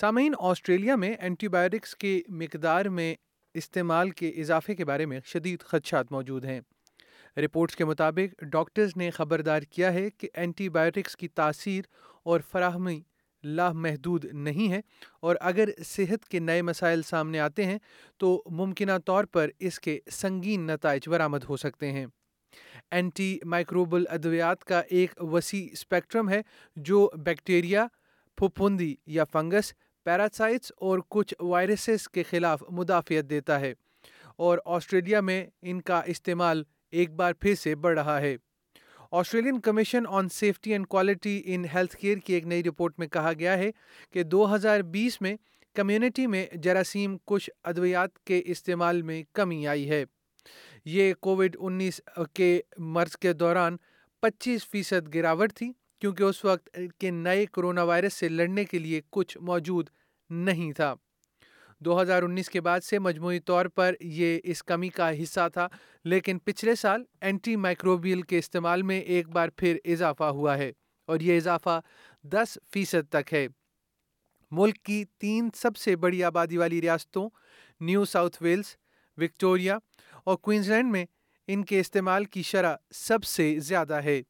سامعین، آسٹریلیا میں anti biotics کی مقدار میں استعمال کے اضافے کے بارے میں شدید خدشات موجود ہیں۔ رپورٹس کے مطابق، ڈاکٹرز نے خبردار کیا ہے کہ اینٹی بایوٹکس کی تاثیر اور فراہمی لامحدود نہیں ہے اور اگر صحت کے نئے مسائل سامنے آتے ہیں تو ممکنہ طور پر اس کے سنگین نتائج برآمد ہو سکتے ہیں۔ اینٹی مائکروبل ادویات کا ایک وسیع اسپیکٹرم ہے جو بیکٹیریا پھپھندی یا فنگس پیراسائٹس اور کچھ وائرسز کے خلاف مدافعت دیتا ہے اور آسٹریلیا میں ان کا استعمال ایک بار پھر سے بڑھ رہا ہے۔ Australian commission on safety and quality in health care کی ایک نئی رپورٹ میں کہا گیا ہے کہ دو ہزار بیس میں کمیونٹی میں جراثیم کش ادویات کے استعمال میں کمی آئی ہے۔ یہ کووڈ انیس کے مرض کے دوران پچیس فیصد گراوٹ تھی کیونکہ اس وقت کے نئے کرونا وائرس سے لڑنے کے لیے کچھ موجود نہیں تھا۔ دو ہزار انیس کے بعد سے مجموعی طور پر یہ اس کمی کا حصہ تھا، لیکن پچھلے سال اینٹی مائکروبیل کے استعمال میں ایک بار پھر اضافہ ہوا ہے اور یہ اضافہ دس فیصد تک ہے۔ ملک کی تین سب سے بڑی آبادی والی ریاستوں، نیو ساؤتھ ویلز وکٹوریا اور کوئنزلینڈ میں ان کے استعمال کی شرح سب سے زیادہ ہے۔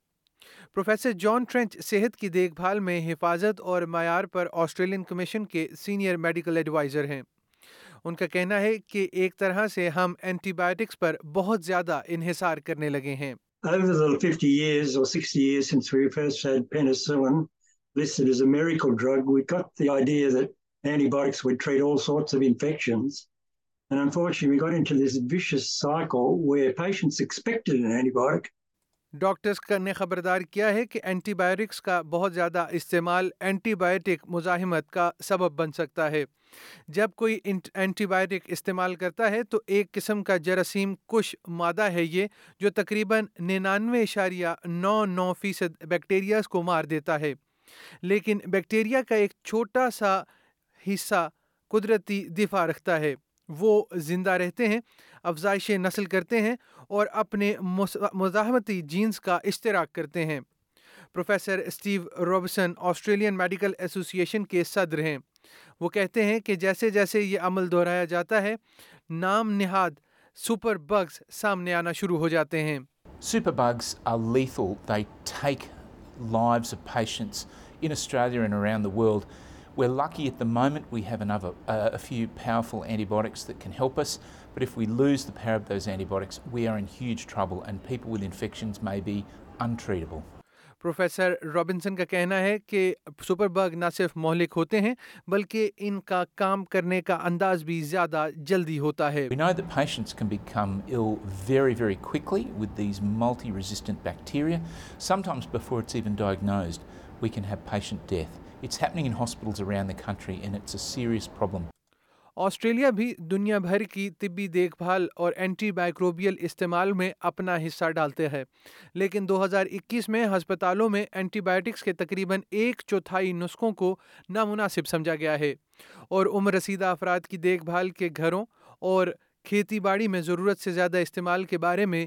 پروفیسر جان ٹرینچ صحت کی دیکھ بھال میں حفاظت اور معیار پر آسٹریلین کمیشن کے سینئر میڈیکل ایڈوائزر ہیں۔ ان کا کہنا ہے کہ ایک طرح سے ہم اینٹی بایوٹکس پر بہت زیادہ انحصار کرنے لگے ہیں۔ Unfortunately we got into vicious cycle where patients expected an antibiotic doctors نے خبردار کیا ہے کہ اینٹی بایوٹکس کا بہت زیادہ استعمال اینٹی بایوٹک مزاحمت کا سبب بن سکتا ہے۔ جب کوئی اینٹی بایوٹک استعمال کرتا ہے تو ایک قسم کا جراثیم کش مادہ ہے یہ جو تقریباً ننانوے اشاریہ نو نو فیصد بیکٹیریاز کو مار دیتا ہے۔ لیکن بیکٹیریا کا ایک چھوٹا سا حصہ قدرتی دفاع رکھتا ہے۔ وہ زندہ رہتے ہیں افزائش نسل کرتے ہیں اور اپنے مزاحمتی جینس کا اشتراک کرتے ہیں professor Steve Robson Australian medical association کے صدر ہیں وہ کہتے ہیں کہ جیسے جیسے یہ عمل دہرایا جاتا ہے، نام نہاد سپر بگز سامنے آنا شروع ہو جاتے ہیں Super bugs are lethal. They take lives of patients in Australia and around the world. We're lucky at the moment we have another, uh, a few powerful antibiotics that can help us, but if we lose the power of those antibiotics, we are in huge trouble and people with infections may be untreatable. Professor Robinson کا کہنا ہے کہ super big نہ صرف مہلک ہوتے ہیں بلکہ ان کا کام کرنے کا انداز بھی زیادہ جلدی ہوتا ہے We know that patients can become ill very, very quickly with these multi-resistant bacteria. Sometimes before it's even diagnosed, we can have patient death. It's happening in hospitals around the country and it's a serious problem. Australia بھی دنیا بھر کی طبی دیکھ بھال اور anti microbial استعمال میں اپنا حصہ ڈالتے ہیں لیکن دو ہزار اکیس میں ہسپتالوں میں اینٹی بایوٹکس کے تقریباً ایک چوتھائی نسخوں کو نامناسب سمجھا گیا ہے اور عمر رسیدہ افراد کی دیکھ بھال کے گھروں اور کھیتی باڑی میں ضرورت سے زیادہ استعمال کے بارے میں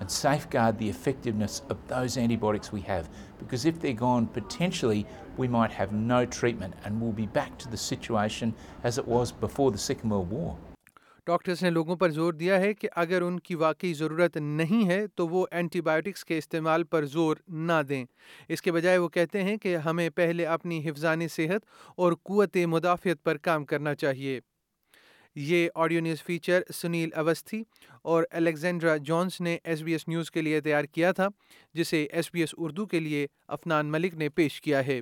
and safeguard the effectiveness of those antibiotics we have because if they're gone potentially we might have no treatment and we'll be back to the situation as it was before the Second World War. Doctors نے لوگوں پر زور دیا ہے کہ اگر ان کی واقعی ضرورت نہیں ہے تو وہ اینٹی بایوٹکس کے استعمال پر زور نہ دیں اس کے بجائے وہ کہتے ہیں کہ ہمیں پہلے اپنی حفظانی صحت اور قوت مدافعت پر کام کرنا چاہیے یہ audio news feature Sunil Awasthi اور الیگزینڈرا جونس نے ایس بی ایس نیوز کے لیے تیار کیا تھا، جسے ایس بی ایس اردو کے لیے افنان ملک نے پیش کیا ہے۔